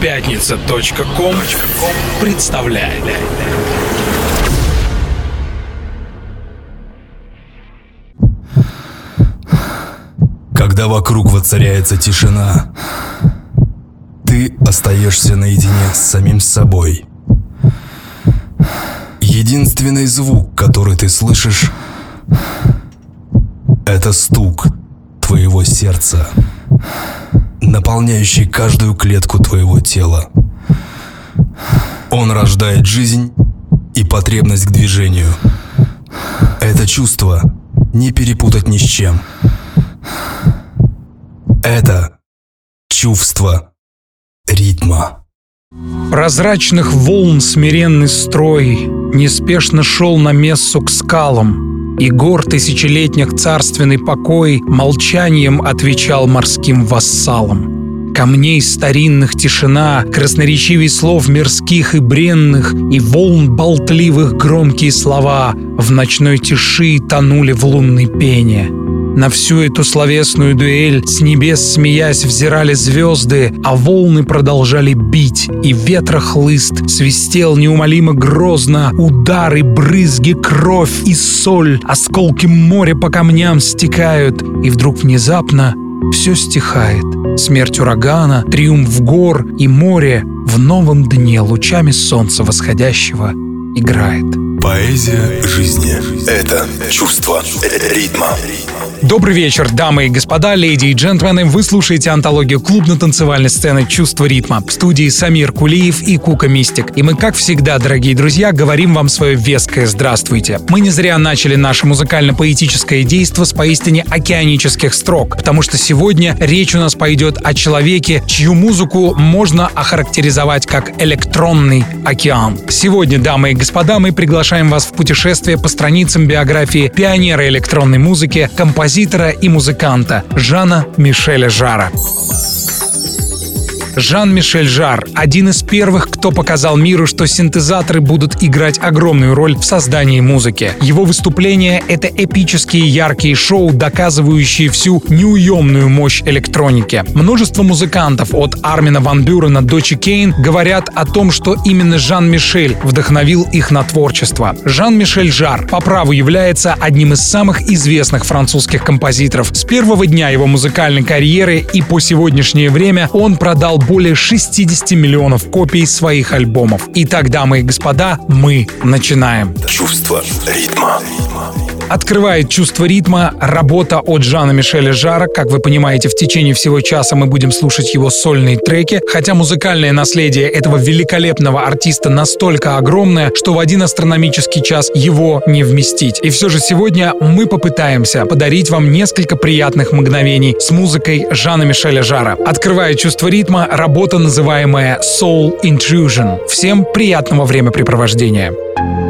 Пятница.ком представляет. Когда вокруг воцаряется тишина, ты остаешься наедине с самим собой. Единственный звук, который ты слышишь, это стук твоего сердца, наполняющий каждую клетку твоего тела. Он рождает жизнь и потребность к движению. Это чувство не перепутать ни с чем. Это чувство ритма. Прозрачных волн смиренный строй Неспешно шел на мессу к скалам, И гор тысячелетних царственный покой Молчанием отвечал морским вассалам. Камней старинных тишина, красноречивей слов мирских и бренных, И волн болтливых громкие слова В ночной тиши тонули в лунной пене. На всю эту словесную дуэль с небес смеясь взирали звезды, а волны продолжали бить, и ветра хлыст свистел неумолимо грозно, удары, брызги, кровь и соль, осколки моря по камням стекают, и вдруг внезапно все стихает. Смерть урагана, триумф гор и море в новом дне лучами солнца восходящего играет. Поэзия жизни – это чувство ритма. Добрый вечер, дамы и господа, леди и джентльмены. Вы слушаете антологию клубно-танцевальной сцены «Чувство ритма» в студии Самир Кулиев и Кука Мистик. И мы, как всегда, дорогие друзья, говорим вам свое веское «Здравствуйте». Мы не зря начали наше музыкально-поэтическое действо с поистине океанических строк, потому что сегодня речь у нас пойдет о человеке, чью музыку можно охарактеризовать как электронный океан. Сегодня, дамы и господа, мы приглашаем вас в путешествие по страницам биографии пионера электронной музыки, композитора и музыканта Жана Мишеля Жара. Жан-Мишель Жар — один из первых, кто показал миру, что синтезаторы будут играть огромную роль в создании музыки. Его выступления — это эпические яркие шоу, доказывающие всю неуемную мощь электроники. Множество музыкантов от Армина Ван Бюрена до Чи Кейн говорят о том, что именно Жан-Мишель вдохновил их на творчество. Жан-Мишель Жар по праву является одним из самых известных французских композиторов. С первого дня его музыкальной карьеры и по сегодняшнее время он продал более 60 миллионов копий своих альбомов. Итак, дамы и господа, мы начинаем. Чувство ритма. Открывает чувство ритма работа от Жана Мишеля Жара. Как вы понимаете, в течение всего часа мы будем слушать его сольные треки, хотя музыкальное наследие этого великолепного артиста настолько огромное, что в один астрономический час его не вместить. И все же сегодня мы попытаемся подарить вам несколько приятных мгновений с музыкой Жана Мишеля Жара. Открывает чувство ритма работа, называемая Soul Intrusion. Всем приятного времяпрепровождения. Без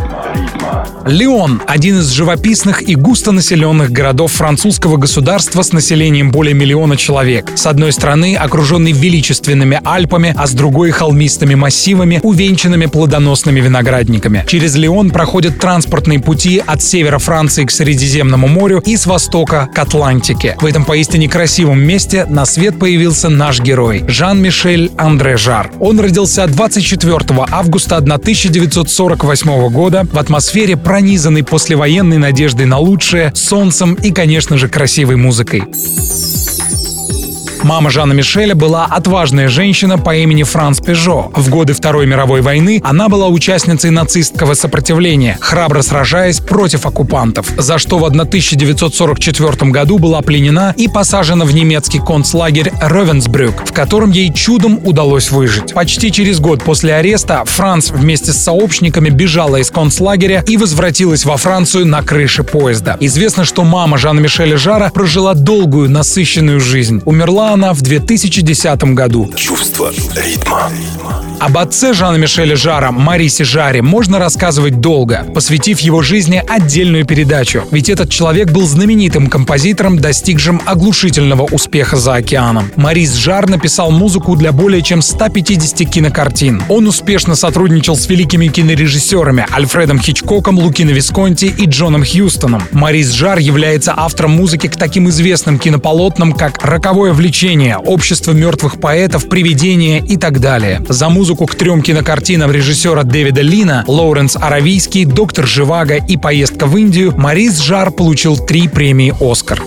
Лион – один из живописных и густонаселенных городов французского государства с населением более миллиона человек. С одной стороны, окруженный величественными Альпами, а с другой – холмистыми массивами, увенчанными плодоносными виноградниками. Через Лион проходят транспортные пути от севера Франции к Средиземному морю и с востока к Атлантике. В этом поистине красивом месте на свет появился наш герой – Жан-Мишель Андре Жар. Он родился 24 августа 1948 года в атмосфере пронизанной послевоенной надеждой на лучшее, солнцем и, конечно же, красивой музыкой. Мама Жана Мишеля была отважная женщина по имени Франс Пежо. В годы Второй мировой войны она была участницей нацистского сопротивления, храбро сражаясь против оккупантов, за что в 1944 году была пленена и посажена в немецкий концлагерь Ровенсбрюк, в котором ей чудом удалось выжить. Почти через год после ареста Франц вместе с сообщниками бежала из концлагеря и возвратилась во Францию на крыше поезда. Известно, что мама Жана Мишеля Жара прожила долгую, насыщенную жизнь. Умерла она в 2010 году. Чувство ритма. Об отце Жана Мишеля Жара, Марисе Жаре, можно рассказывать долго, посвятив его жизни отдельную передачу. Ведь этот человек был знаменитым композитором, достигшим оглушительного успеха за океаном. Марис Жар написал музыку для более чем 150 кинокартин. Он успешно сотрудничал с великими кинорежиссерами Альфредом Хичкоком, Лукино Висконти и Джоном Хьюстоном. Марис Жар является автором музыки к таким известным кинополотнам, как «Роковое влечение», «Общество мертвых поэтов», «Привидение» и так далее. За музыку к трем кинокартинам режиссера Дэвида Лина «Лоуренс Аравийский», «Доктор Живаго» и «Поездка в Индию» Марис Жар получил три премии «Оскар».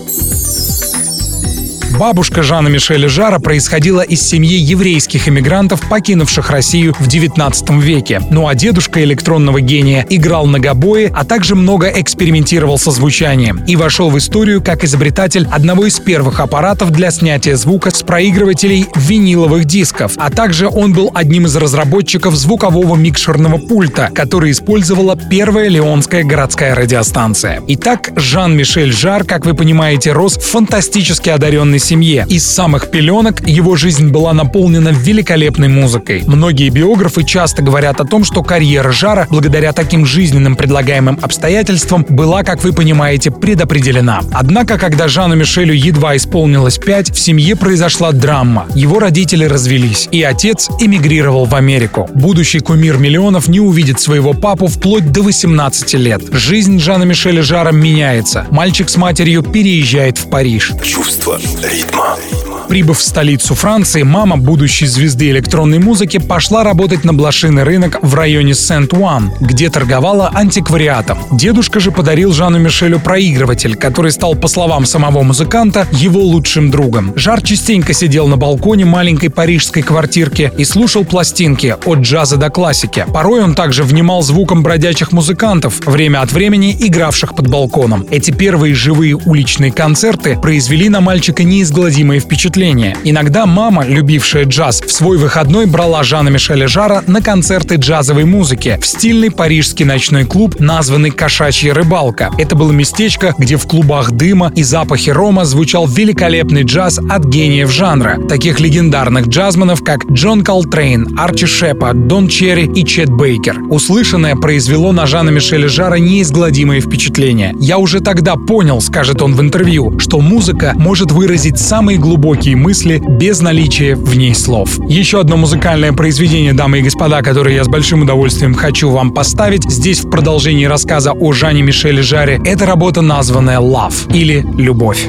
Бабушка Жана Мишеля Жара происходила из семьи еврейских эмигрантов, покинувших Россию в 19 веке. Ну а дедушка электронного гения играл на гобое, а также много экспериментировал со звучанием и вошел в историю как изобретатель одного из первых аппаратов для снятия звука с проигрывателей виниловых дисков, а также он был одним из разработчиков звукового микшерного пульта, который использовала первая леонская городская радиостанция. Итак, Жан-Мишель Жар, как вы понимаете, рос в фантастически одаренный семье. Из самых пеленок его жизнь была наполнена великолепной музыкой. Многие биографы часто говорят о том, что карьера Жара, благодаря таким жизненным предлагаемым обстоятельствам, была, как вы понимаете, предопределена. Однако, когда Жану Мишелю едва исполнилось 5, в семье произошла драма. Его родители развелись, и отец эмигрировал в Америку. Будущий кумир миллионов не увидит своего папу вплоть до 18 лет. Жизнь Жана Мишеля Жара меняется. Мальчик с матерью переезжает в Париж. Чувство ритма. Прибыв в столицу Франции, мама будущей звезды электронной музыки пошла работать на блошиный рынок в районе Сент-Уан, где торговала антиквариатом. Дедушка же подарил Жану Мишелю проигрыватель, который стал, по словам самого музыканта, его лучшим другом. Жар частенько сидел на балконе маленькой парижской квартирки и слушал пластинки от джаза до классики. Порой он также внимал звукам бродячих музыкантов, время от времени игравших под балконом. Эти первые живые уличные концерты произвели на мальчика неизгладимое впечатление впечатление. Иногда мама, любившая джаз, в свой выходной брала Жана Мишеля Жара на концерты джазовой музыки в стильный парижский ночной клуб, названный «Кошачья рыбалка». Это было местечко, где в клубах дыма и запахи рома звучал великолепный джаз от гениев жанра, таких легендарных джазменов, как Джон Колтрейн, Арчи Шепп, Дон Черри и Чет Бейкер. Услышанное произвело на Жана Мишеля Жара неизгладимое впечатление. «Я уже тогда понял», — скажет он в интервью, что музыка может выразить самые глубокие глубокие мысли без наличия в ней слов. Еще одно музыкальное произведение, дамы и господа, которое я с большим удовольствием хочу вам поставить, здесь в продолжении рассказа о Жане Мишеле Жаре, это работа, названная «Love» или «Любовь».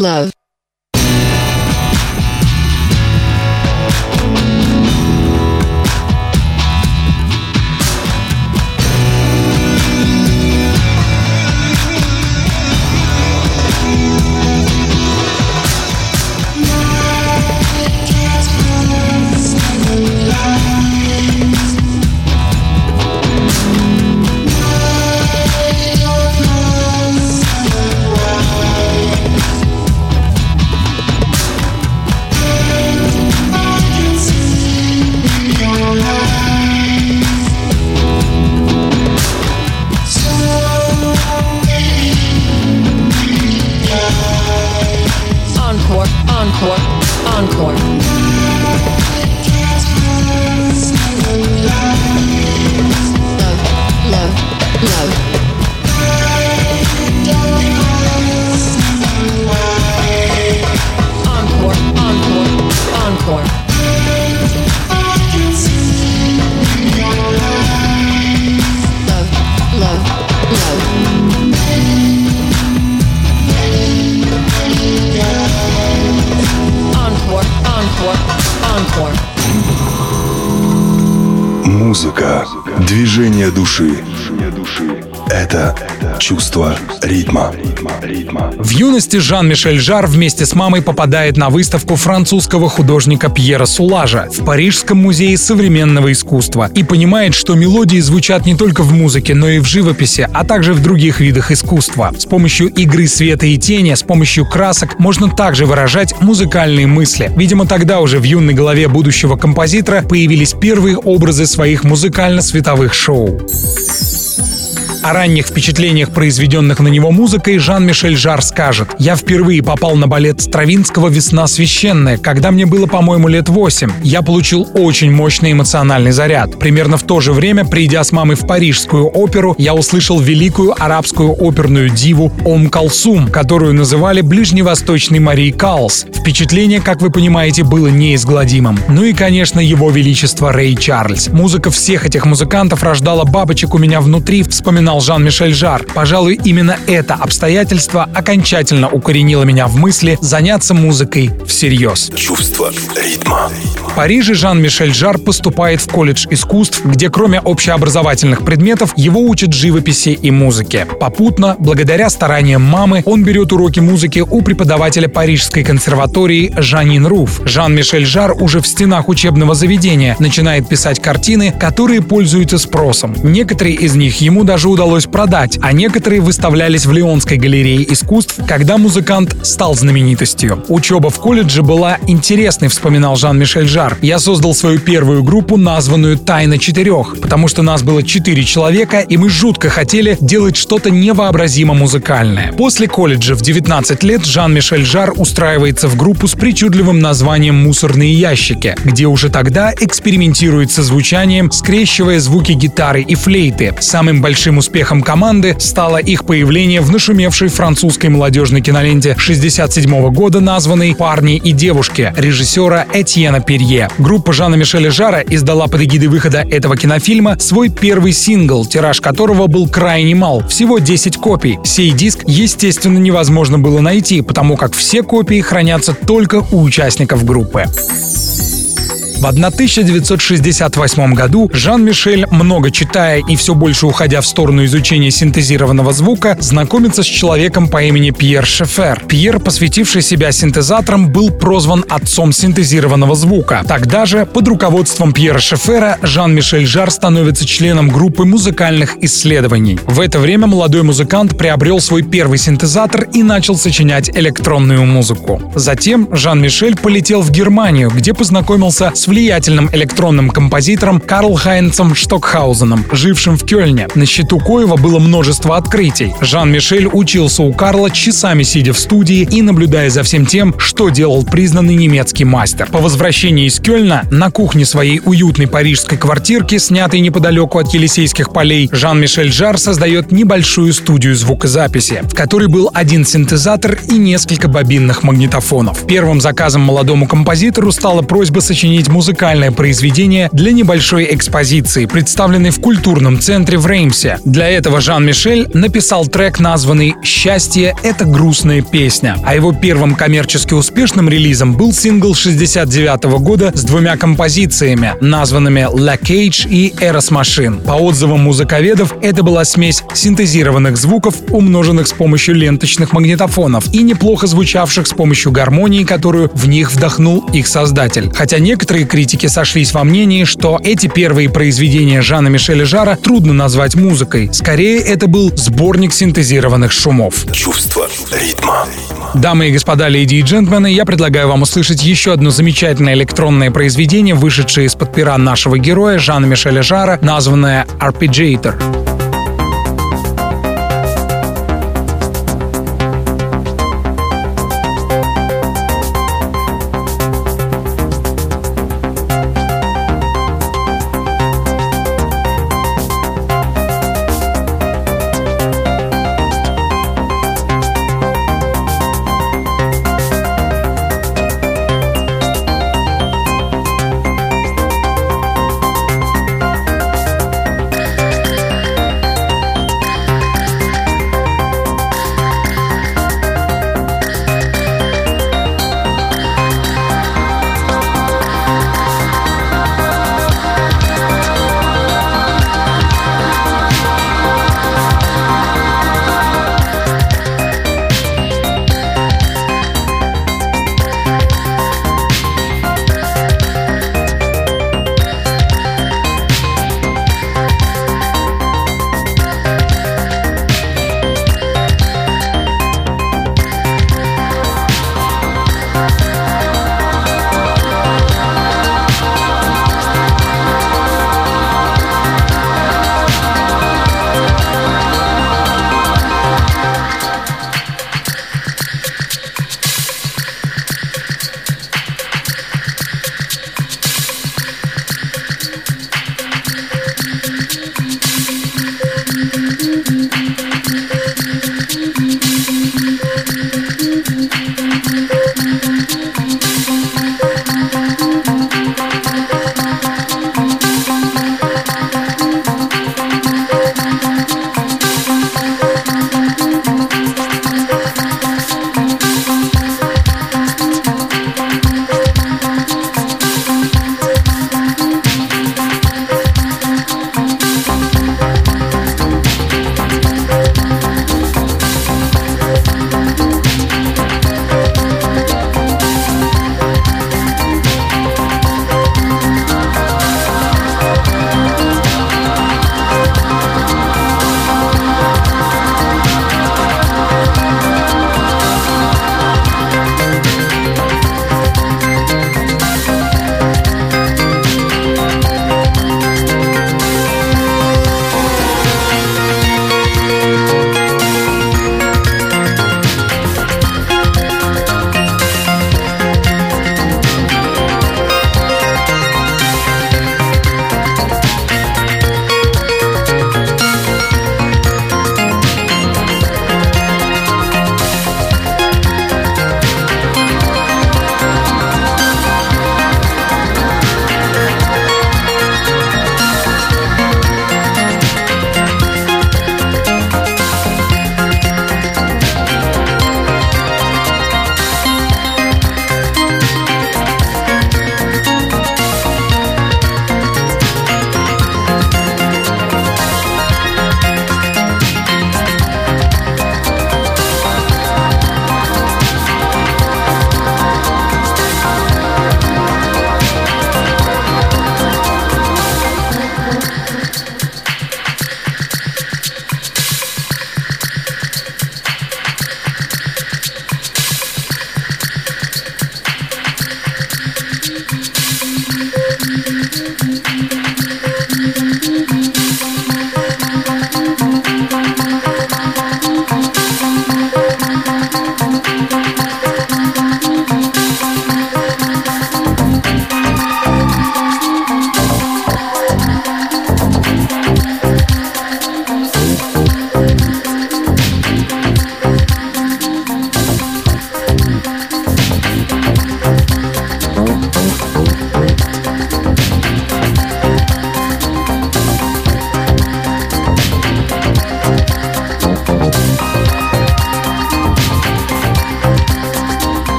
Love, юности Жан-Мишель Жар вместе с мамой попадает на выставку французского художника Пьера Сулажа в Парижском музее современного искусства и понимает, что мелодии звучат не только в музыке, но и в живописи, а также в других видах искусства. С помощью игры света и тени, с помощью красок можно также выражать музыкальные мысли. Видимо, тогда уже в юной голове будущего композитора появились первые образы своих музыкально-световых шоу. О ранних впечатлениях, произведенных на него музыкой, Жан-Мишель Жар скажет «Я впервые попал на балет Стравинского «Весна священная», когда мне было, по-моему, лет 8. Я получил очень мощный эмоциональный заряд. Примерно в то же время, придя с мамой в Парижскую оперу, я услышал великую арабскую оперную диву Ом Калсум, которую называли ближневосточной Марией Калс. Впечатление, как вы понимаете, было неизгладимым. Ну и, конечно, его величество Рэй Чарльз. Музыка всех этих музыкантов рождала бабочек у меня внутри, вспоминал Жан-Мишель Жар. Пожалуй, именно это обстоятельство окончательно укоренило меня в мысли заняться музыкой всерьез. Чувство ритма. В Париже Жан-Мишель Жар поступает в колледж искусств, где кроме общеобразовательных предметов его учат живописи и музыке. Попутно, благодаря стараниям мамы, он берет уроки музыки у преподавателя Парижской консерватории Жанин Руф. Жан-Мишель Жар уже в стенах учебного заведения начинает писать картины, которые пользуются спросом. Некоторые из них ему даже удалось продать, а некоторые выставлялись в Лионской галерее искусств, когда музыкант стал знаменитостью. Учеба в колледже была интересной, вспоминал Жан-Мишель Жар. Я создал свою первую группу, названную «Тайна четырех», потому что нас было четыре человека, и мы жутко хотели делать что-то невообразимо музыкальное. После колледжа в 19 лет Жан-Мишель Жар устраивается в группу с причудливым названием «Мусорные ящики», где уже тогда экспериментирует со звучанием, скрещивая звуки гитары и флейты. Самым большим успехом успехом команды стало их появление в нашумевшей французской молодежной киноленте 67 года, названной «Парни и девушки» режиссера Этьена Перье. Группа Жана Мишеля Жара издала под эгидой выхода этого кинофильма свой первый сингл, тираж которого был крайне мал, всего 10 копий. Сей диск, естественно, невозможно было найти, потому как все копии хранятся только у участников группы. В 1968 году Жан-Мишель, много читая и все больше уходя в сторону изучения синтезированного звука, знакомится с человеком по имени Пьер Шефер. Пьер, посвятивший себя синтезаторам, был прозван отцом синтезированного звука. Тогда же, под руководством Пьера Шефера, Жан-Мишель Жар становится членом группы музыкальных исследований. В это время молодой музыкант приобрел свой первый синтезатор и начал сочинять электронную музыку. Затем Жан-Мишель полетел в Германию, где познакомился с влиятельным электронным композитором Карл Хайнцем Штокхаузеном, жившим в Кёльне. На счету Коева было множество открытий. Жан-Мишель учился у Карла, часами сидя в студии и наблюдая за всем тем, что делал признанный немецкий мастер. По возвращении из Кёльна на кухне своей уютной парижской квартирки, снятой неподалеку от Елисейских полей, Жан-Мишель Жар создает небольшую студию звукозаписи, в которой был один синтезатор и несколько бобинных магнитофонов. Первым заказом молодому композитору стала просьба сочинить музыку музыкальное произведение для небольшой экспозиции, представленной в культурном центре в Реймсе. Для этого Жан-Мишель написал трек, названный «Счастье — это грустная песня», а его первым коммерчески успешным релизом был сингл 69 года с двумя композициями, названными «La Cage» и «Eros Machine». По отзывам музыковедов, это была смесь синтезированных звуков, умноженных с помощью ленточных магнитофонов и неплохо звучавших с помощью гармонии, которую в них вдохнул их создатель. Хотя некоторые критики сошлись во мнении, что эти первые произведения Жана Мишеля Жара трудно назвать музыкой. Скорее, это был сборник синтезированных шумов. Чувство ритма. Дамы и господа, леди и джентльмены, я предлагаю вам услышать еще одно замечательное электронное произведение, вышедшее из-под пера нашего героя Жана Мишеля Жара, названное «Arpeggiator».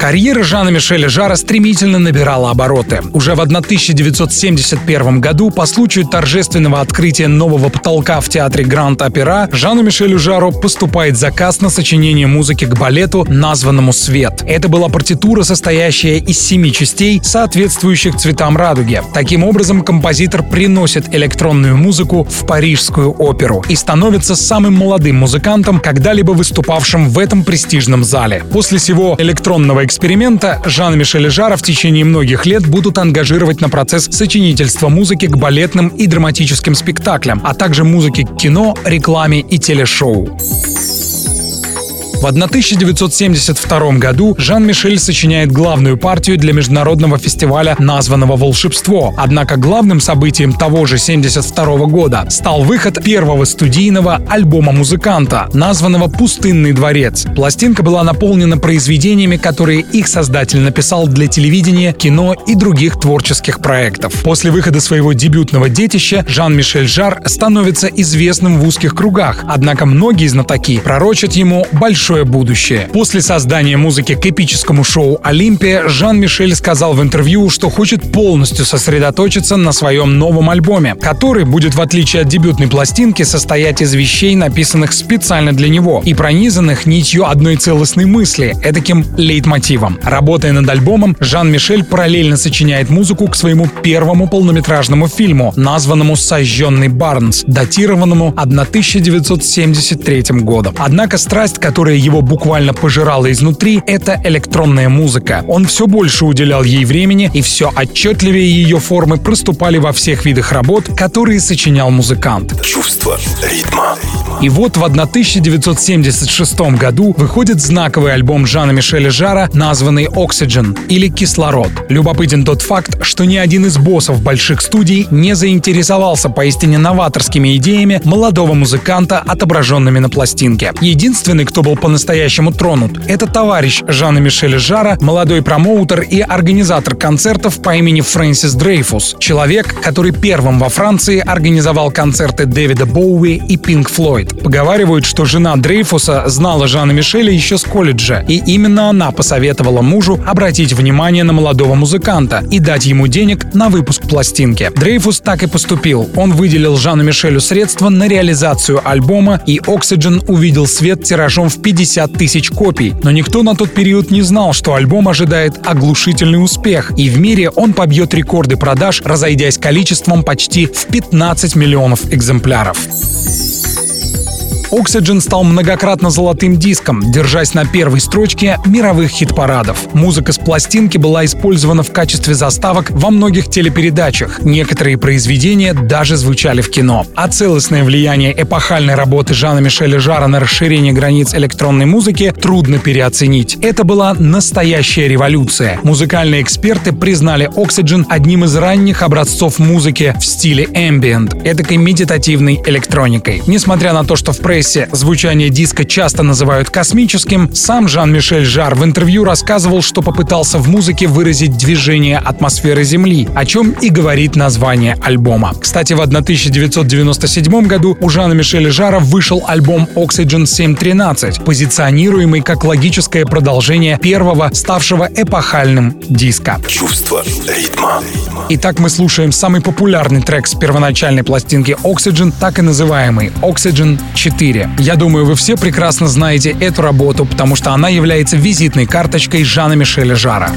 Карьера Жана Мишеля Жара стремительно набирала обороты. Уже в 1971 году по случаю торжественного открытия нового потолка в театре Гранд Опера Жану Мишелю Жару поступает заказ на сочинение музыки к балету, названному «Свет». Это была партитура, состоящая из семи частей, соответствующих цветам радуги. Таким образом, композитор приносит электронную музыку в Парижскую оперу и становится самым молодым музыкантом, когда-либо выступавшим в этом престижном зале. После всего электронного эксперимента Жан-Мишель Жара в течение многих лет будут ангажировать на процесс сочинительства музыки к балетным и драматическим спектаклям, а также музыке к кино, рекламе и телешоу. В 1972 году Жан-Мишель сочиняет главную партию для международного фестиваля, названного «Волшебство». Однако главным событием того же 1972 года стал выход первого студийного альбома музыканта, названного «Пустынный дворец». Пластинка была наполнена произведениями, которые их создатель написал для телевидения, кино и других творческих проектов. После выхода своего дебютного детища Жан-Мишель Жар становится известным в узких кругах, однако многие знатоки пророчат ему большой большое будущее. После создания музыки к эпическому шоу «Олимпия» Жан-Мишель сказал в интервью, что хочет полностью сосредоточиться на своем новом альбоме, который будет, в отличие от дебютной пластинки, состоять из вещей, написанных специально для него и пронизанных нитью одной целостной мысли, этаким лейтмотивом. Работая над альбомом, Жан-Мишель параллельно сочиняет музыку к своему первому полнометражному фильму, названному «Сожженный Барнс», датированному 1973 годом. Однако страсть, которая его буквально пожирала изнутри, это электронная музыка. Он все больше уделял ей времени, и все отчетливее ее формы проступали во всех видах работ, которые сочинял музыкант. Чувство ритма. И вот в 1976 году выходит знаковый альбом Жана Мишеля Жара, названный «Oxygen» или «Кислород». Любопытен тот факт, что ни один из боссов больших студий не заинтересовался поистине новаторскими идеями молодого музыканта, отображенными на пластинке. Единственный, кто был по-настоящему тронут, это товарищ Жана Мишеля Жара, молодой промоутер и организатор концертов по имени Фрэнсис Дрейфус. Человек, который первым во Франции организовал концерты Дэвида Боуи и Пинк Флойд. Поговаривают, что жена Дрейфуса знала Жана Мишеля еще с колледжа, и именно она посоветовала мужу обратить внимание на молодого музыканта и дать ему денег на выпуск пластинки. Дрейфус так и поступил. Он выделил Жану Мишелю средства на реализацию альбома, и Oxygen увидел свет тиражом в 50 тысяч копий. Но никто на тот период не знал, что альбом ожидает оглушительный успех, и в мире он побьет рекорды продаж, разойдясь количеством почти в 15 миллионов экземпляров. Oxygen стал многократно золотым диском, держась на первой строчке мировых хит-парадов. Музыка с пластинки была использована в качестве заставок во многих телепередачах. Некоторые произведения даже звучали в кино. А целостное влияние эпохальной работы Жана Мишеля Жара на расширение границ электронной музыки трудно переоценить. Это была настоящая революция. Музыкальные эксперты признали Oxygen одним из ранних образцов музыки в стиле ambient, эдакой медитативной электроникой. Несмотря на то, что в прессе прессе звучание диска часто называют космическим, сам Жан-Мишель Жар в интервью рассказывал, что попытался в музыке выразить движение атмосферы Земли, о чем и говорит название альбома. Кстати, в 1997 году у Жана Мишеля Жара вышел альбом Oxygen 713, позиционируемый как логическое продолжение первого, ставшего эпохальным диска. Чувство ритма. Итак, мы слушаем самый популярный трек с первоначальной пластинки Oxygen, так и называемый Oxygen 4. Я думаю, вы все прекрасно знаете эту работу, потому что она является визитной карточкой Жана Мишеля Жара.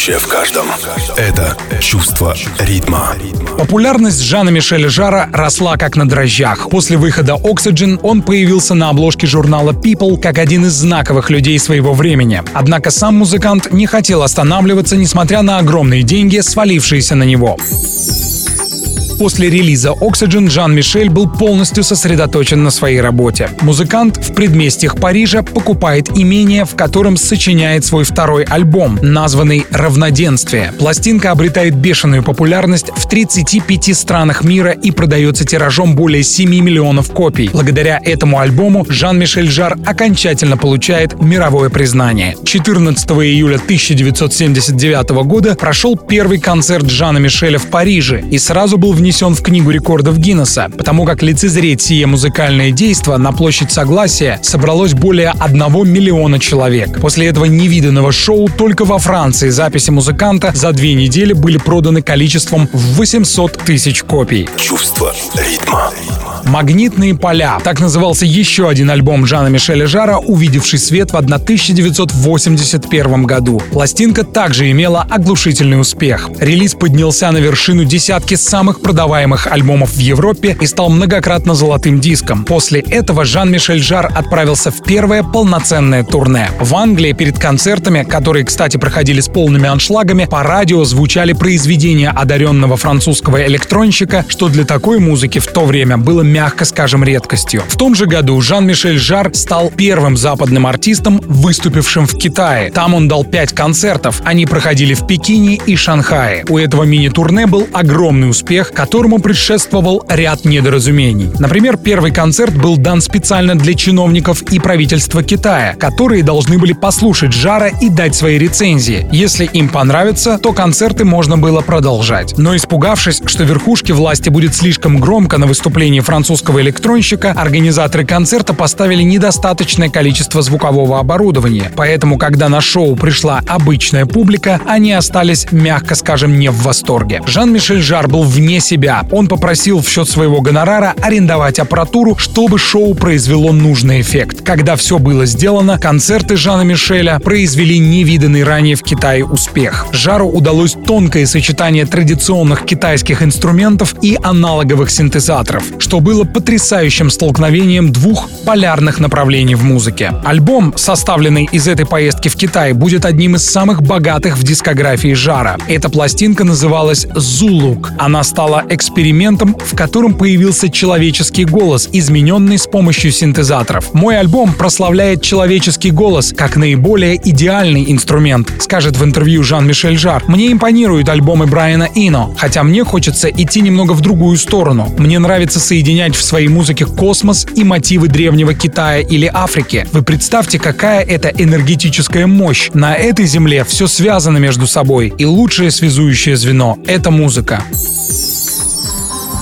Живущее в каждом. Это чувство ритма. Популярность Жана Мишеля Жара росла как на дрожжах. После выхода Oxygen он появился на обложке журнала People как один из знаковых людей своего времени. Однако сам музыкант не хотел останавливаться, несмотря на огромные деньги, свалившиеся на него. После релиза Oxygen Жан-Мишель был полностью сосредоточен на своей работе. Музыкант в предместьях Парижа покупает имение, в котором сочиняет свой второй альбом, названный «Равноденствие». Пластинка обретает бешеную популярность в 35 странах мира и продается тиражом более 7 миллионов копий. Благодаря этому альбому Жан-Мишель Жар окончательно получает мировое признание. 14 июля 1979 года прошел первый концерт Жана Мишеля в Париже и сразу был внесен внесен в Книгу рекордов Гиннесса, потому как лицезреть сие музыкальное действо на площадь Согласия собралось более 1 миллиона человек. После этого невиданного шоу только во Франции записи музыканта за две недели были проданы количеством в 800 тысяч копий. Чувство ритма. «Магнитные поля» — так назывался еще один альбом Жана Мишеля Жара, увидевший свет в 1981 году. Пластинка также имела оглушительный успех. Релиз поднялся на вершину десятки самых продаваемых альбомов в Европе и стал многократно золотым диском. После этого Жан-Мишель Жар отправился в первое полноценное турне. В Англии перед концертами, которые, кстати, проходили с полными аншлагами, по радио звучали произведения одаренного французского электронщика, что для такой музыки в то время было мягко скажем, редкостью. В том же году Жан-Мишель Жар стал первым западным артистом, выступившим в Китае. Там он дал пять концертов. Они проходили в Пекине и Шанхае. У этого мини-турне был огромный успех, которому предшествовал ряд недоразумений. Например, первый концерт был дан специально для чиновников и правительства Китая, которые должны были послушать Жара и дать свои рецензии. Если им понравится, то концерты можно было продолжать. Но испугавшись, что верхушке власти будет слишком громко на выступлении французского электронщика, организаторы концерта поставили недостаточное количество звукового оборудования. Поэтому, когда на шоу пришла обычная публика, они остались, мягко скажем, не в восторге. Жан-Мишель Жар был вне себя. Он попросил в счет своего гонорара арендовать аппаратуру, чтобы шоу произвело нужный эффект. Когда все было сделано, концерты Жана Мишеля произвели невиданный ранее в Китае успех. Жару удалось тонкое сочетание традиционных китайских инструментов и аналоговых синтезаторов, что было потрясающим столкновением двух полярных направлений в музыке. Альбом, составленный из этой поездки в Китай, будет одним из самых богатых в дискографии Жара. Эта пластинка называлась «Зулук». Она стала экспериментом, в котором появился человеческий голос, измененный с помощью синтезаторов. Мой альбом прославляет человеческий голос как наиболее идеальный инструмент, скажет в интервью Жан-Мишель Жар. Мне импонируют альбомы Брайана Ино, хотя мне хочется идти немного в другую сторону. Мне нравится соединять в своей музыке космос и мотивы древнего Китая или Африки. Вы представьте, какая это энергетическая мощь. На этой земле все связано между собой, и лучшее связующее звено — это музыка.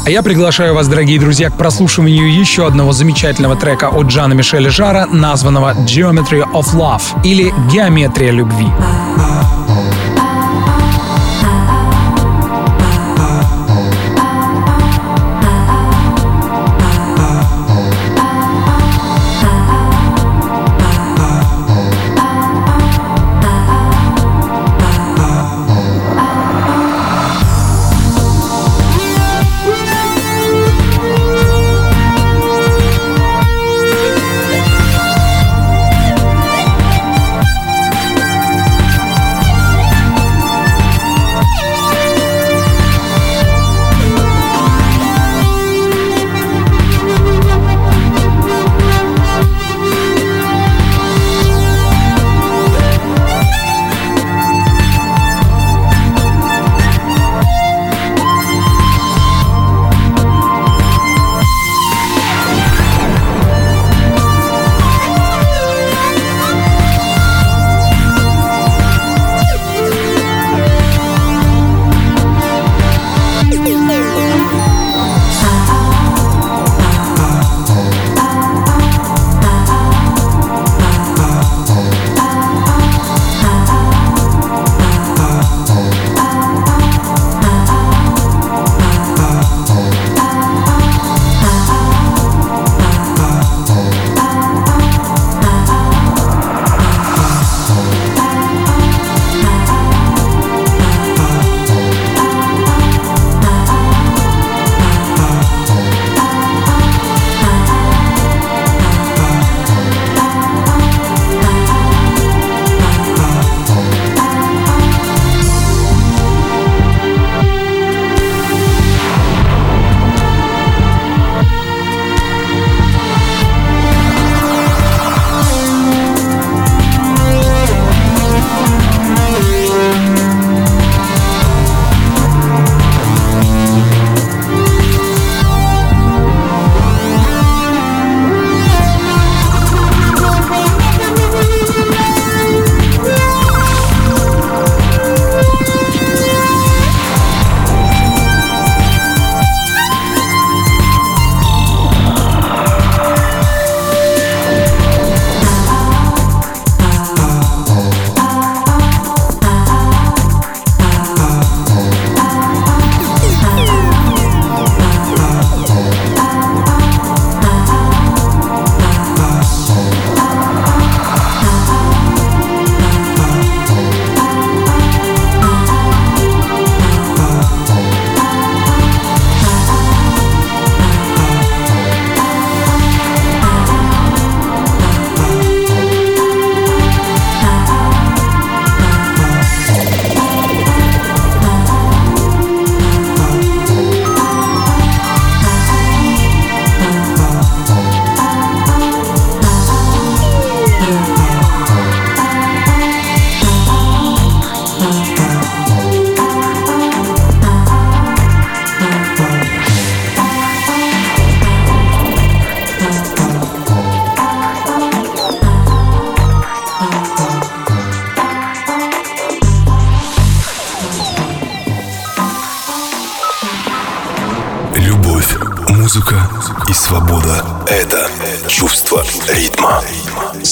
А я приглашаю вас, дорогие друзья, к прослушиванию еще одного замечательного трека от Джана Мишеля Жара, названного Geometry of Love или Геометрия любви.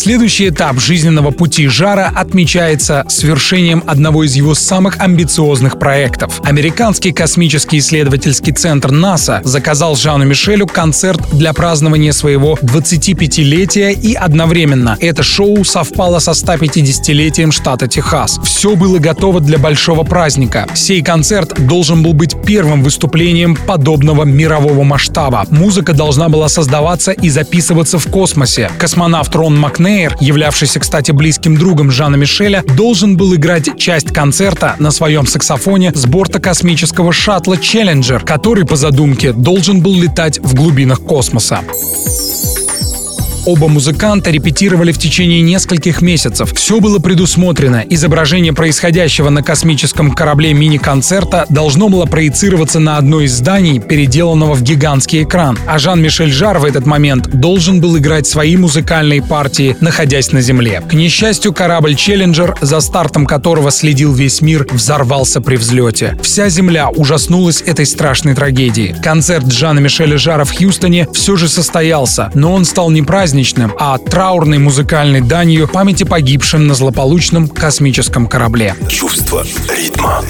Следующий этап жизненного пути Жара отмечается свершением одного из его самых амбициозных проектов. Американский космический исследовательский центр НАСА заказал Жану Мишелю концерт для празднования своего 25-летия и одновременно это шоу совпало со 150-летием штата Техас. Все было готово для большого праздника. Сей концерт должен был быть первым выступлением подобного мирового масштаба. Музыка должна была создаваться и записываться в космосе. Космонавт Рон Макнейр, являвшийся, кстати, близким другом Жана Мишеля, должен был играть часть концерта на своем саксофоне с борта космического шаттла Челленджер, который, по задумке, должен был летать в глубинах космоса. Оба музыканта репетировали в течение нескольких месяцев. Все было предусмотрено. Изображение происходящего на космическом корабле мини-концерта должно было проецироваться на одно из зданий, переделанного в гигантский экран. А Жан-Мишель Жар в этот момент должен был играть свои музыкальные партии, находясь на Земле. К несчастью, корабль «Челленджер», за стартом которого следил весь мир, взорвался при взлете. Вся Земля ужаснулась этой страшной трагедии. Концерт Жана Мишеля Жара в Хьюстоне все же состоялся, но он стал не праздником, праздничным, а траурной музыкальной данью памяти погибшим на злополучном космическом корабле. Чувство ритма.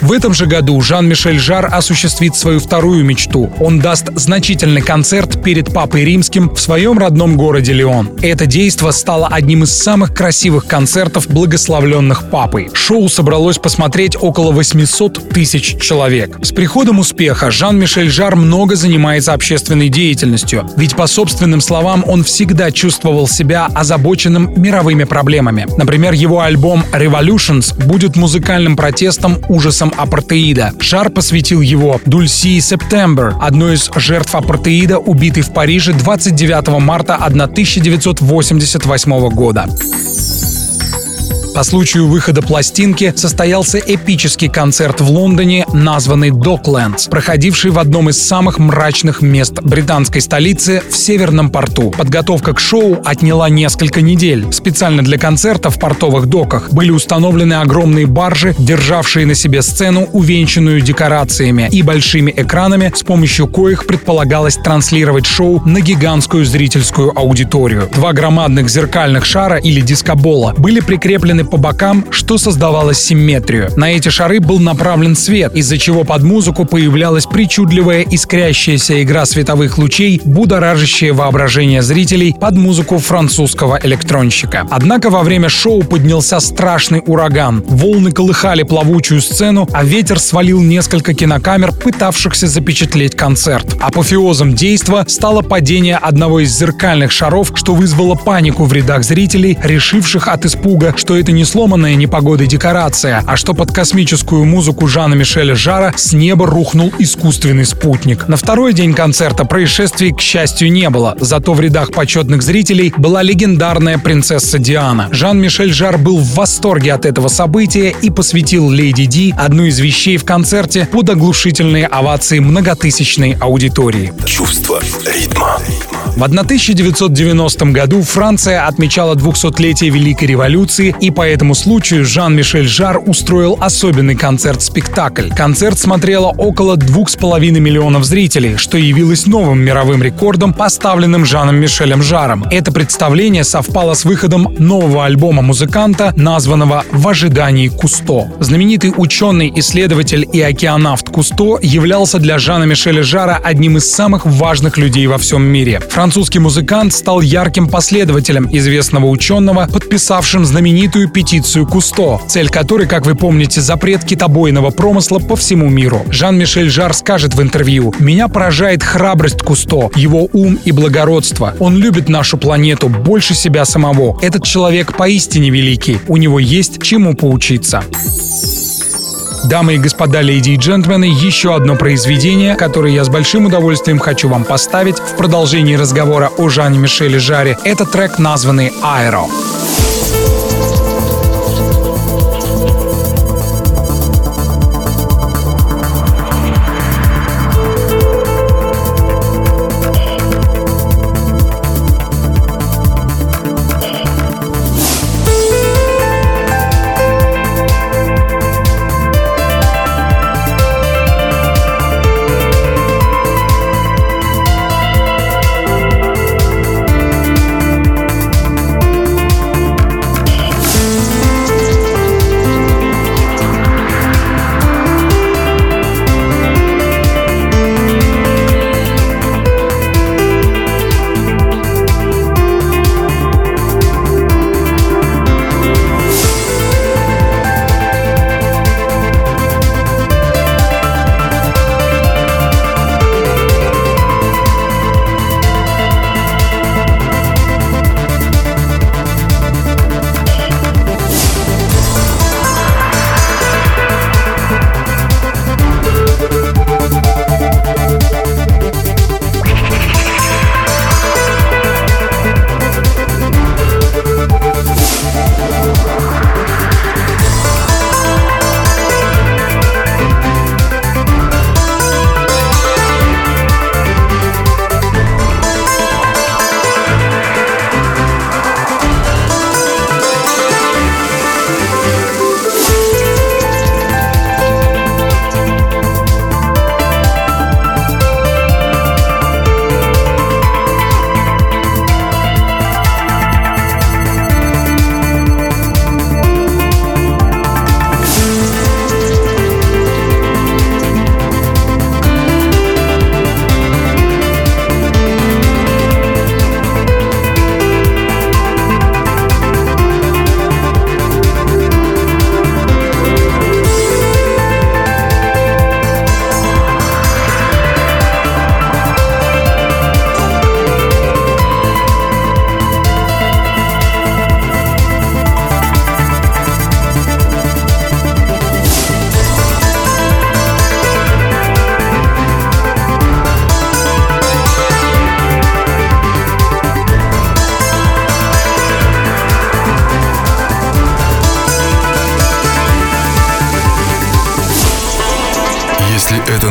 В этом же году Жан-Мишель Жар осуществит свою вторую мечту. Он даст значительный концерт перед Папой Римским в своем родном городе Леон. Это действо стало одним из самых красивых концертов, благословленных Папой. Шоу собралось посмотреть около 800 тысяч человек. С приходом успеха Жан-Мишель Жар много занимается общественной деятельностью, ведь по собственным словам он всегда чувствовал себя озабоченным мировыми проблемами. Например, его альбом Revolutions будет музыкальным протестом, ужасом апартеида. Жар посвятил его Дульси Септембер, одной из жертв апартеида, убитой в Париже 29 марта 1988 года. По случаю выхода пластинки состоялся эпический концерт в Лондоне, названный Docklands, проходивший в одном из самых мрачных мест британской столицы в Северном порту. Подготовка к шоу отняла несколько недель. Специально для концерта в портовых доках были установлены огромные баржи, державшие на себе сцену, увенчанную декорациями и большими экранами, с помощью коих предполагалось транслировать шоу на гигантскую зрительскую аудиторию. Два громадных зеркальных шара или дискобола были прикреплены по бокам, что создавало симметрию. На эти шары был направлен свет, из-за чего под музыку появлялась причудливая искрящаяся игра световых лучей, будоражащая воображение зрителей под музыку французского электронщика. Однако во время шоу поднялся страшный ураган. Волны колыхали плавучую сцену, а ветер свалил несколько кинокамер, пытавшихся запечатлеть концерт. Апофеозом действа стало падение одного из зеркальных шаров, что вызвало панику в рядах зрителей, решивших от испуга, что это не сломанная непогодой декорация, а что под космическую музыку Жана Мишеля Жара с неба рухнул искусственный спутник. На второй день концерта происшествий, к счастью, не было, зато в рядах почетных зрителей была легендарная принцесса Диана. Жан-Мишель Жар был в восторге от этого события и посвятил Леди Ди одну из вещей в концерте под оглушительные овации многотысячной аудитории. Чувство ритма. В 1990 году Франция отмечала 200-летие Великой революции, и по этому случаю Жан-Мишель Жар устроил особенный концерт-спектакль. Концерт смотрело около 2,5 миллионов зрителей, что явилось новым мировым рекордом, поставленным Жаном Мишелем Жаром. Это представление совпало с выходом нового альбома музыканта, названного «В ожидании Кусто». Знаменитый ученый, исследователь и океанавт Кусто являлся для Жана Мишеля Жара одним из самых важных людей во всем мире. Французский музыкант стал ярким последователем известного ученого, подписавшим знаменитую петицию Кусто, цель которой, как вы помните, запрет китобойного промысла по всему миру. Жан-Мишель Жар скажет в интервью «Меня поражает храбрость Кусто, его ум и благородство. Он любит нашу планету больше себя самого. Этот человек поистине великий. У него есть чему поучиться». Дамы и господа, леди и джентльмены, еще одно произведение, которое я с большим удовольствием хочу вам поставить в продолжении разговора о Жане Мишеле Жаре. Это трек, названный «Аэро».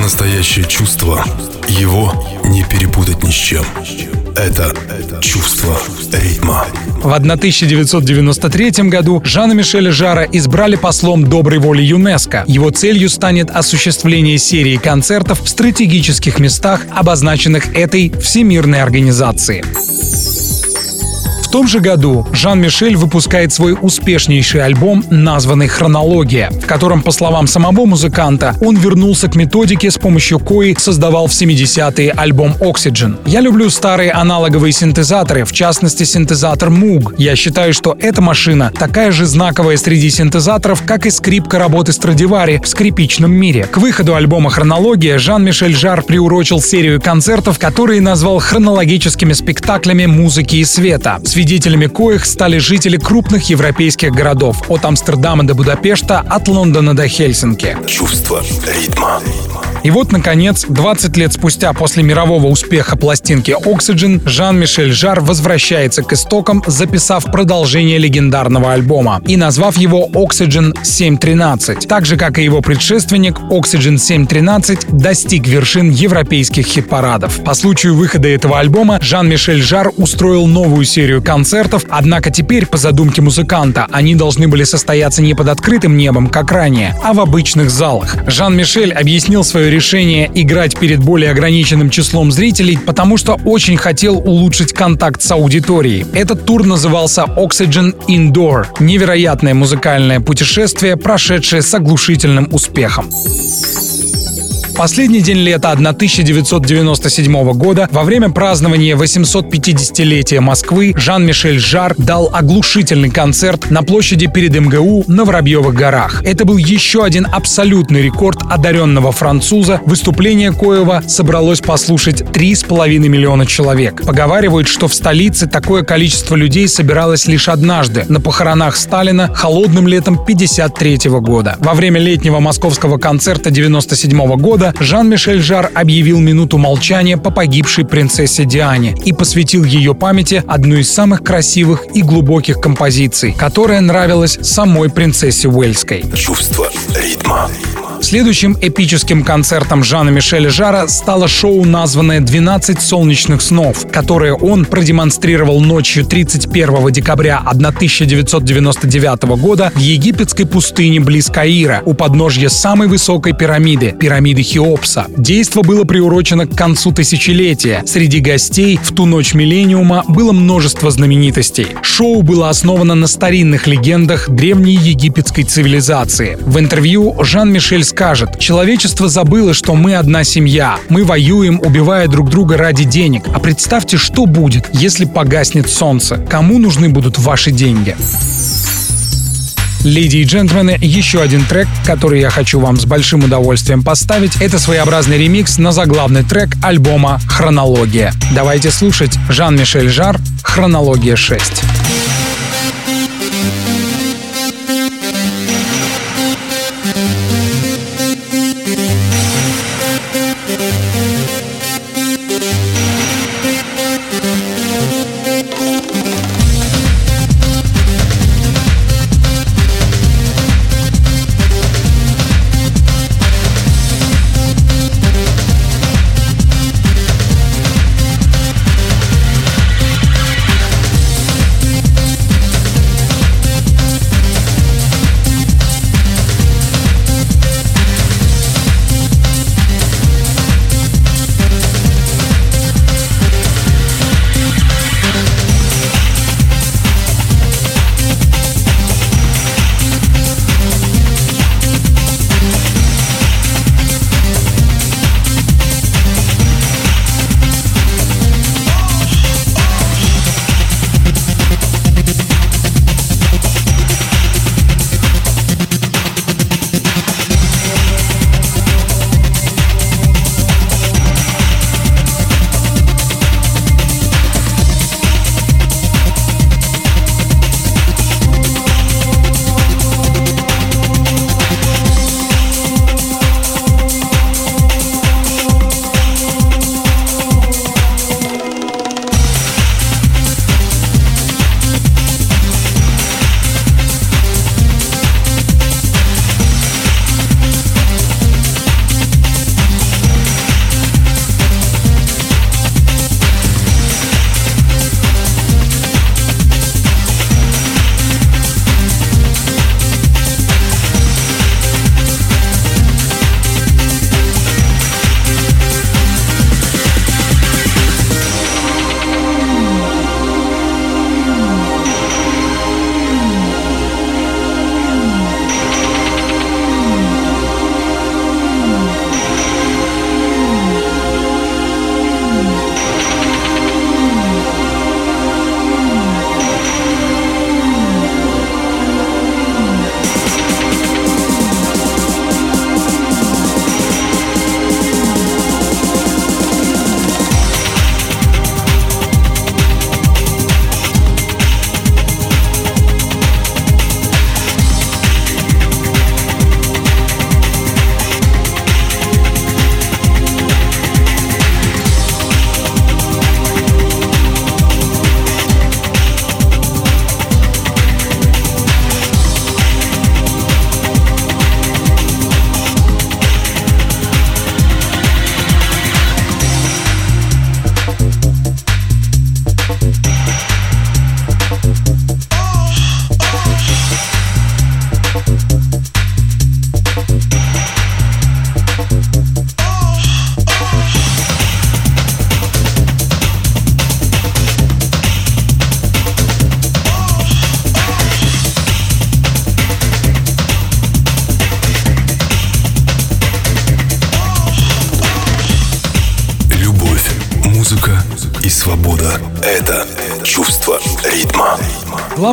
Настоящее чувство, его не перепутать ни с чем. Это чувство ритма. В 1993 году Жана Мишеля Жара избрали послом доброй воли ЮНЕСКо. Его целью станет осуществление серии концертов в стратегических местах, обозначенных этой всемирной организацией. В том же году Жан-Мишель выпускает свой успешнейший альбом, названный «Хронология», в котором, по словам самого музыканта, он вернулся к методике, с помощью кои создавал в 70-е альбом Oxygen. Я люблю старые аналоговые синтезаторы, в частности синтезатор Moog. Я считаю, что эта машина такая же знаковая среди синтезаторов, как и скрипка работы Страдивари в скрипичном мире. К выходу альбома «Хронология» Жан-Мишель Жар приурочил серию концертов, которые назвал хронологическими спектаклями музыки и света свидетелями коих стали жители крупных европейских городов от Амстердама до Будапешта, от Лондона до Хельсинки. Чувство ритма. И вот, наконец, 20 лет спустя после мирового успеха пластинки Oxygen, Жан-Мишель Жар возвращается к истокам, записав продолжение легендарного альбома и назвав его Oxygen 713. Так же, как и его предшественник, Oxygen 713 достиг вершин европейских хит-парадов. По случаю выхода этого альбома Жан-Мишель Жар устроил новую серию концертов, однако теперь, по задумке музыканта, они должны были состояться не под открытым небом, как ранее, а в обычных залах. Жан-Мишель объяснил свое решение играть перед более ограниченным числом зрителей, потому что очень хотел улучшить контакт с аудиторией. Этот тур назывался Oxygen Indoor — невероятное музыкальное путешествие, прошедшее с оглушительным успехом последний день лета 1997 года, во время празднования 850-летия Москвы, Жан-Мишель Жар дал оглушительный концерт на площади перед МГУ на Воробьевых горах. Это был еще один абсолютный рекорд одаренного француза, выступление коего собралось послушать 3,5 миллиона человек. Поговаривают, что в столице такое количество людей собиралось лишь однажды, на похоронах Сталина холодным летом 1953 года. Во время летнего московского концерта 1997 года Жан-Мишель Жар объявил минуту молчания по погибшей принцессе Диане и посвятил ее памяти одну из самых красивых и глубоких композиций, которая нравилась самой принцессе Уэльской. Чувство ритма. Следующим эпическим концертом Жана Мишеля Жара стало шоу, названное «12 солнечных снов», которое он продемонстрировал ночью 31 декабря 1999 года в египетской пустыне близ Каира, у подножья самой высокой пирамиды — пирамиды Хеопса. Действо было приурочено к концу тысячелетия. Среди гостей в ту ночь миллениума было множество знаменитостей. Шоу было основано на старинных легендах древней египетской цивилизации. В интервью Жан-Мишель скажет, человечество забыло, что мы одна семья. Мы воюем, убивая друг друга ради денег. А представьте, что будет, если погаснет солнце. Кому нужны будут ваши деньги? Леди и джентльмены, еще один трек, который я хочу вам с большим удовольствием поставить, это своеобразный ремикс на заглавный трек альбома «Хронология». Давайте слушать Жан-Мишель Жар «Хронология 6».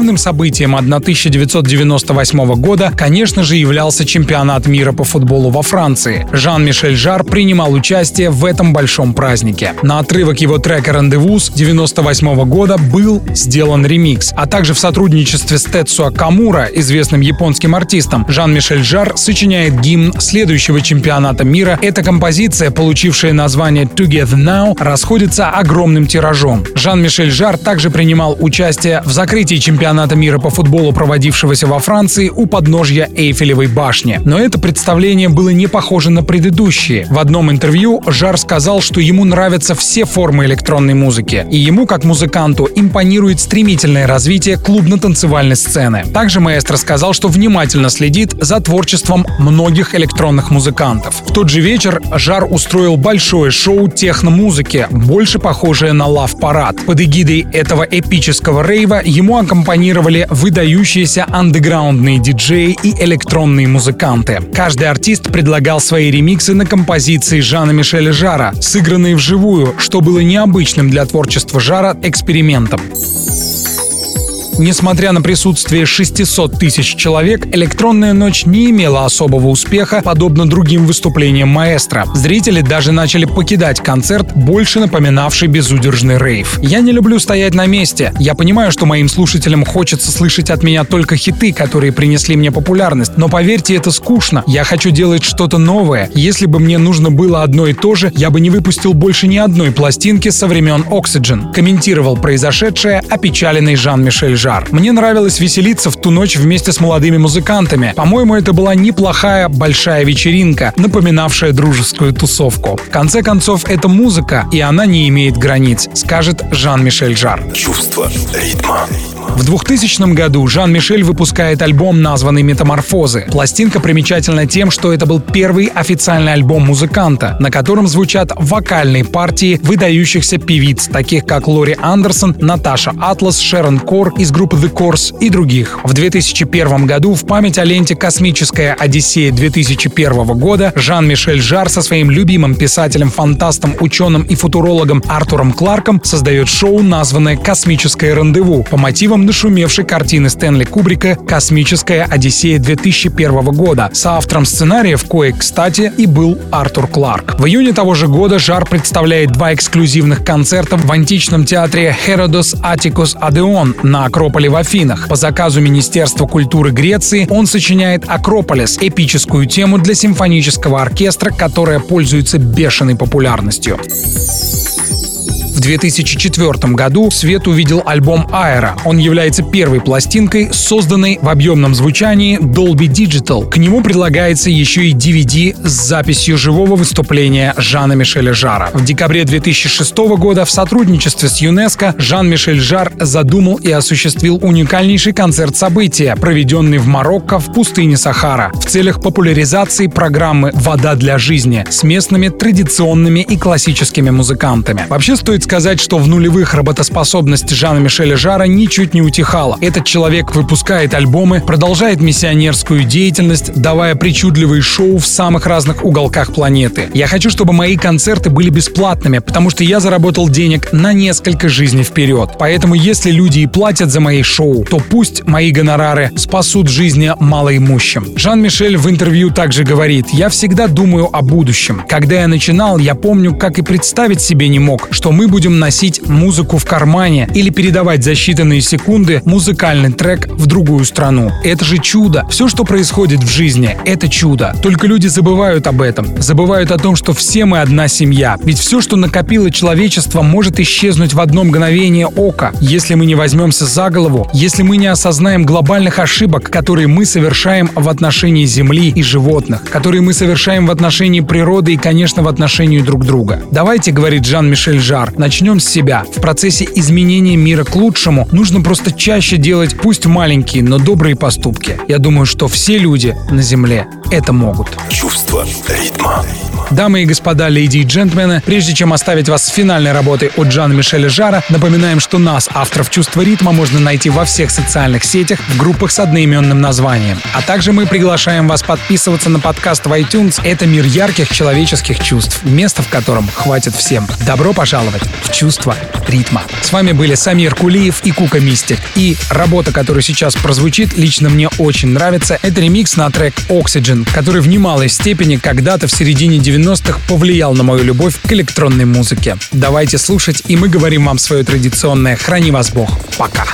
Главным событием 1998 года, конечно же, являлся чемпионат мира по футболу во Франции. Жан-Мишель Жар принимал участие в этом большом празднике. На отрывок его трека «Рандевуз» 98 года был сделан ремикс, а также в сотрудничестве с Тецуа Камура, известным японским артистом, Жан-Мишель Жар сочиняет гимн следующего чемпионата мира. Эта композиция, получившая название «Together Now», расходится огромным тиражом. Жан-Мишель Жар также принимал участие в закрытии чемпионата мира по футболу, проводившегося во Франции у подножья Эйфелевой башни. Но это представление было не похоже на предыдущие. В одном интервью Жар сказал, что ему нравятся все формы электронной музыки, и ему, как музыканту, импонирует стремительное развитие клубно-танцевальной сцены. Также маэстро сказал, что внимательно следит за творчеством многих электронных музыкантов. В тот же вечер Жар устроил большое шоу техно-музыки, больше похожее на лав-парад. Под эгидой этого эпического рейва ему аккомпанировали выдающиеся андеграундные диджеи и электронные музыканты. Каждый артист предлагал свои ремиксы на композиции Жана Мишеля Жара, сыгранные вживую, что было необычным для творчества Жара экспериментом. Несмотря на присутствие 600 тысяч человек, «Электронная ночь» не имела особого успеха, подобно другим выступлениям маэстро. Зрители даже начали покидать концерт, больше напоминавший безудержный рейв. Я не люблю стоять на месте. Я понимаю, что моим слушателям хочется слышать от меня только хиты, которые принесли мне популярность. Но поверьте, это скучно. Я хочу делать что-то новое. Если бы мне нужно было одно и то же, я бы не выпустил больше ни одной пластинки со времен Oxygen. Комментировал произошедшее опечаленный Жан-Мишель Жар. Мне нравилось веселиться в ту ночь вместе с молодыми музыкантами. По-моему, это была неплохая большая вечеринка, напоминавшая дружескую тусовку. В конце концов, это музыка, и она не имеет границ, скажет Жан-Мишель Жар. Чувство ритма. В 2000 году Жан-Мишель выпускает альбом, названный «Метаморфозы». Пластинка примечательна тем, что это был первый официальный альбом музыканта, на котором звучат вокальные партии выдающихся певиц, таких как Лори Андерсон, Наташа Атлас, Шерон Кор из группы The Course и других. В 2001 году в память о ленте «Космическая Одиссея» 2001 года Жан-Мишель Жар со своим любимым писателем, фантастом, ученым и футурологом Артуром Кларком создает шоу, названное «Космическое рандеву» по мотивам нашумевшей картины Стэнли Кубрика «Космическая Одиссея» 2001 года. Соавтором сценария в кое, кстати, и был Артур Кларк. В июне того же года Жар представляет два эксклюзивных концерта в античном театре Herodos Atticus Адеон на Акрополе в Афинах. По заказу Министерства культуры Греции он сочиняет «Акрополис» — эпическую тему для симфонического оркестра, которая пользуется бешеной популярностью. В 2004 году свет увидел альбом Aero. Он является первой пластинкой, созданной в объемном звучании Dolby Digital. К нему предлагается еще и DVD с записью живого выступления Жана Мишеля Жара. В декабре 2006 года в сотрудничестве с ЮНЕСКО Жан-Мишель Жар задумал и осуществил уникальнейший концерт события, проведенный в Марокко в пустыне Сахара, в целях популяризации программы «Вода для жизни» с местными традиционными и классическими музыкантами. Вообще стоит сказать, что в нулевых работоспособность Жана Мишеля Жара ничуть не утихала. Этот человек выпускает альбомы, продолжает миссионерскую деятельность, давая причудливые шоу в самых разных уголках планеты. Я хочу, чтобы мои концерты были бесплатными, потому что я заработал денег на несколько жизней вперед. Поэтому если люди и платят за мои шоу, то пусть мои гонорары спасут жизни малоимущим. Жан-Мишель в интервью также говорит, я всегда думаю о будущем. Когда я начинал, я помню, как и представить себе не мог, что мы будем носить музыку в кармане или передавать за считанные секунды музыкальный трек в другую страну. Это же чудо. Все, что происходит в жизни, это чудо. Только люди забывают об этом. Забывают о том, что все мы одна семья. Ведь все, что накопило человечество, может исчезнуть в одно мгновение ока, если мы не возьмемся за голову, если мы не осознаем глобальных ошибок, которые мы совершаем в отношении Земли и животных, которые мы совершаем в отношении природы и, конечно, в отношении друг друга. Давайте, говорит Жан-Мишель Жар, начнем с себя. В процессе изменения мира к лучшему нужно просто чаще делать, пусть маленькие, но добрые поступки. Я думаю, что все люди на Земле это могут. Чувство ритма. Дамы и господа, леди и джентльмены, прежде чем оставить вас с финальной работой от Жана Мишеля Жара, напоминаем, что нас, авторов «Чувства ритма», можно найти во всех социальных сетях в группах с одноименным названием. А также мы приглашаем вас подписываться на подкаст в iTunes. Это мир ярких человеческих чувств, место в котором хватит всем. Добро пожаловать в «Чувство ритма». С вами были Самир Кулиев и Кука Мистик. И работа, которая сейчас прозвучит, лично мне очень нравится. Это ремикс на трек Oxygen, который в немалой степени когда-то в середине 90-х повлиял на мою любовь к электронной музыке. Давайте слушать, и мы говорим вам свое традиционное «Храни вас Бог». Пока.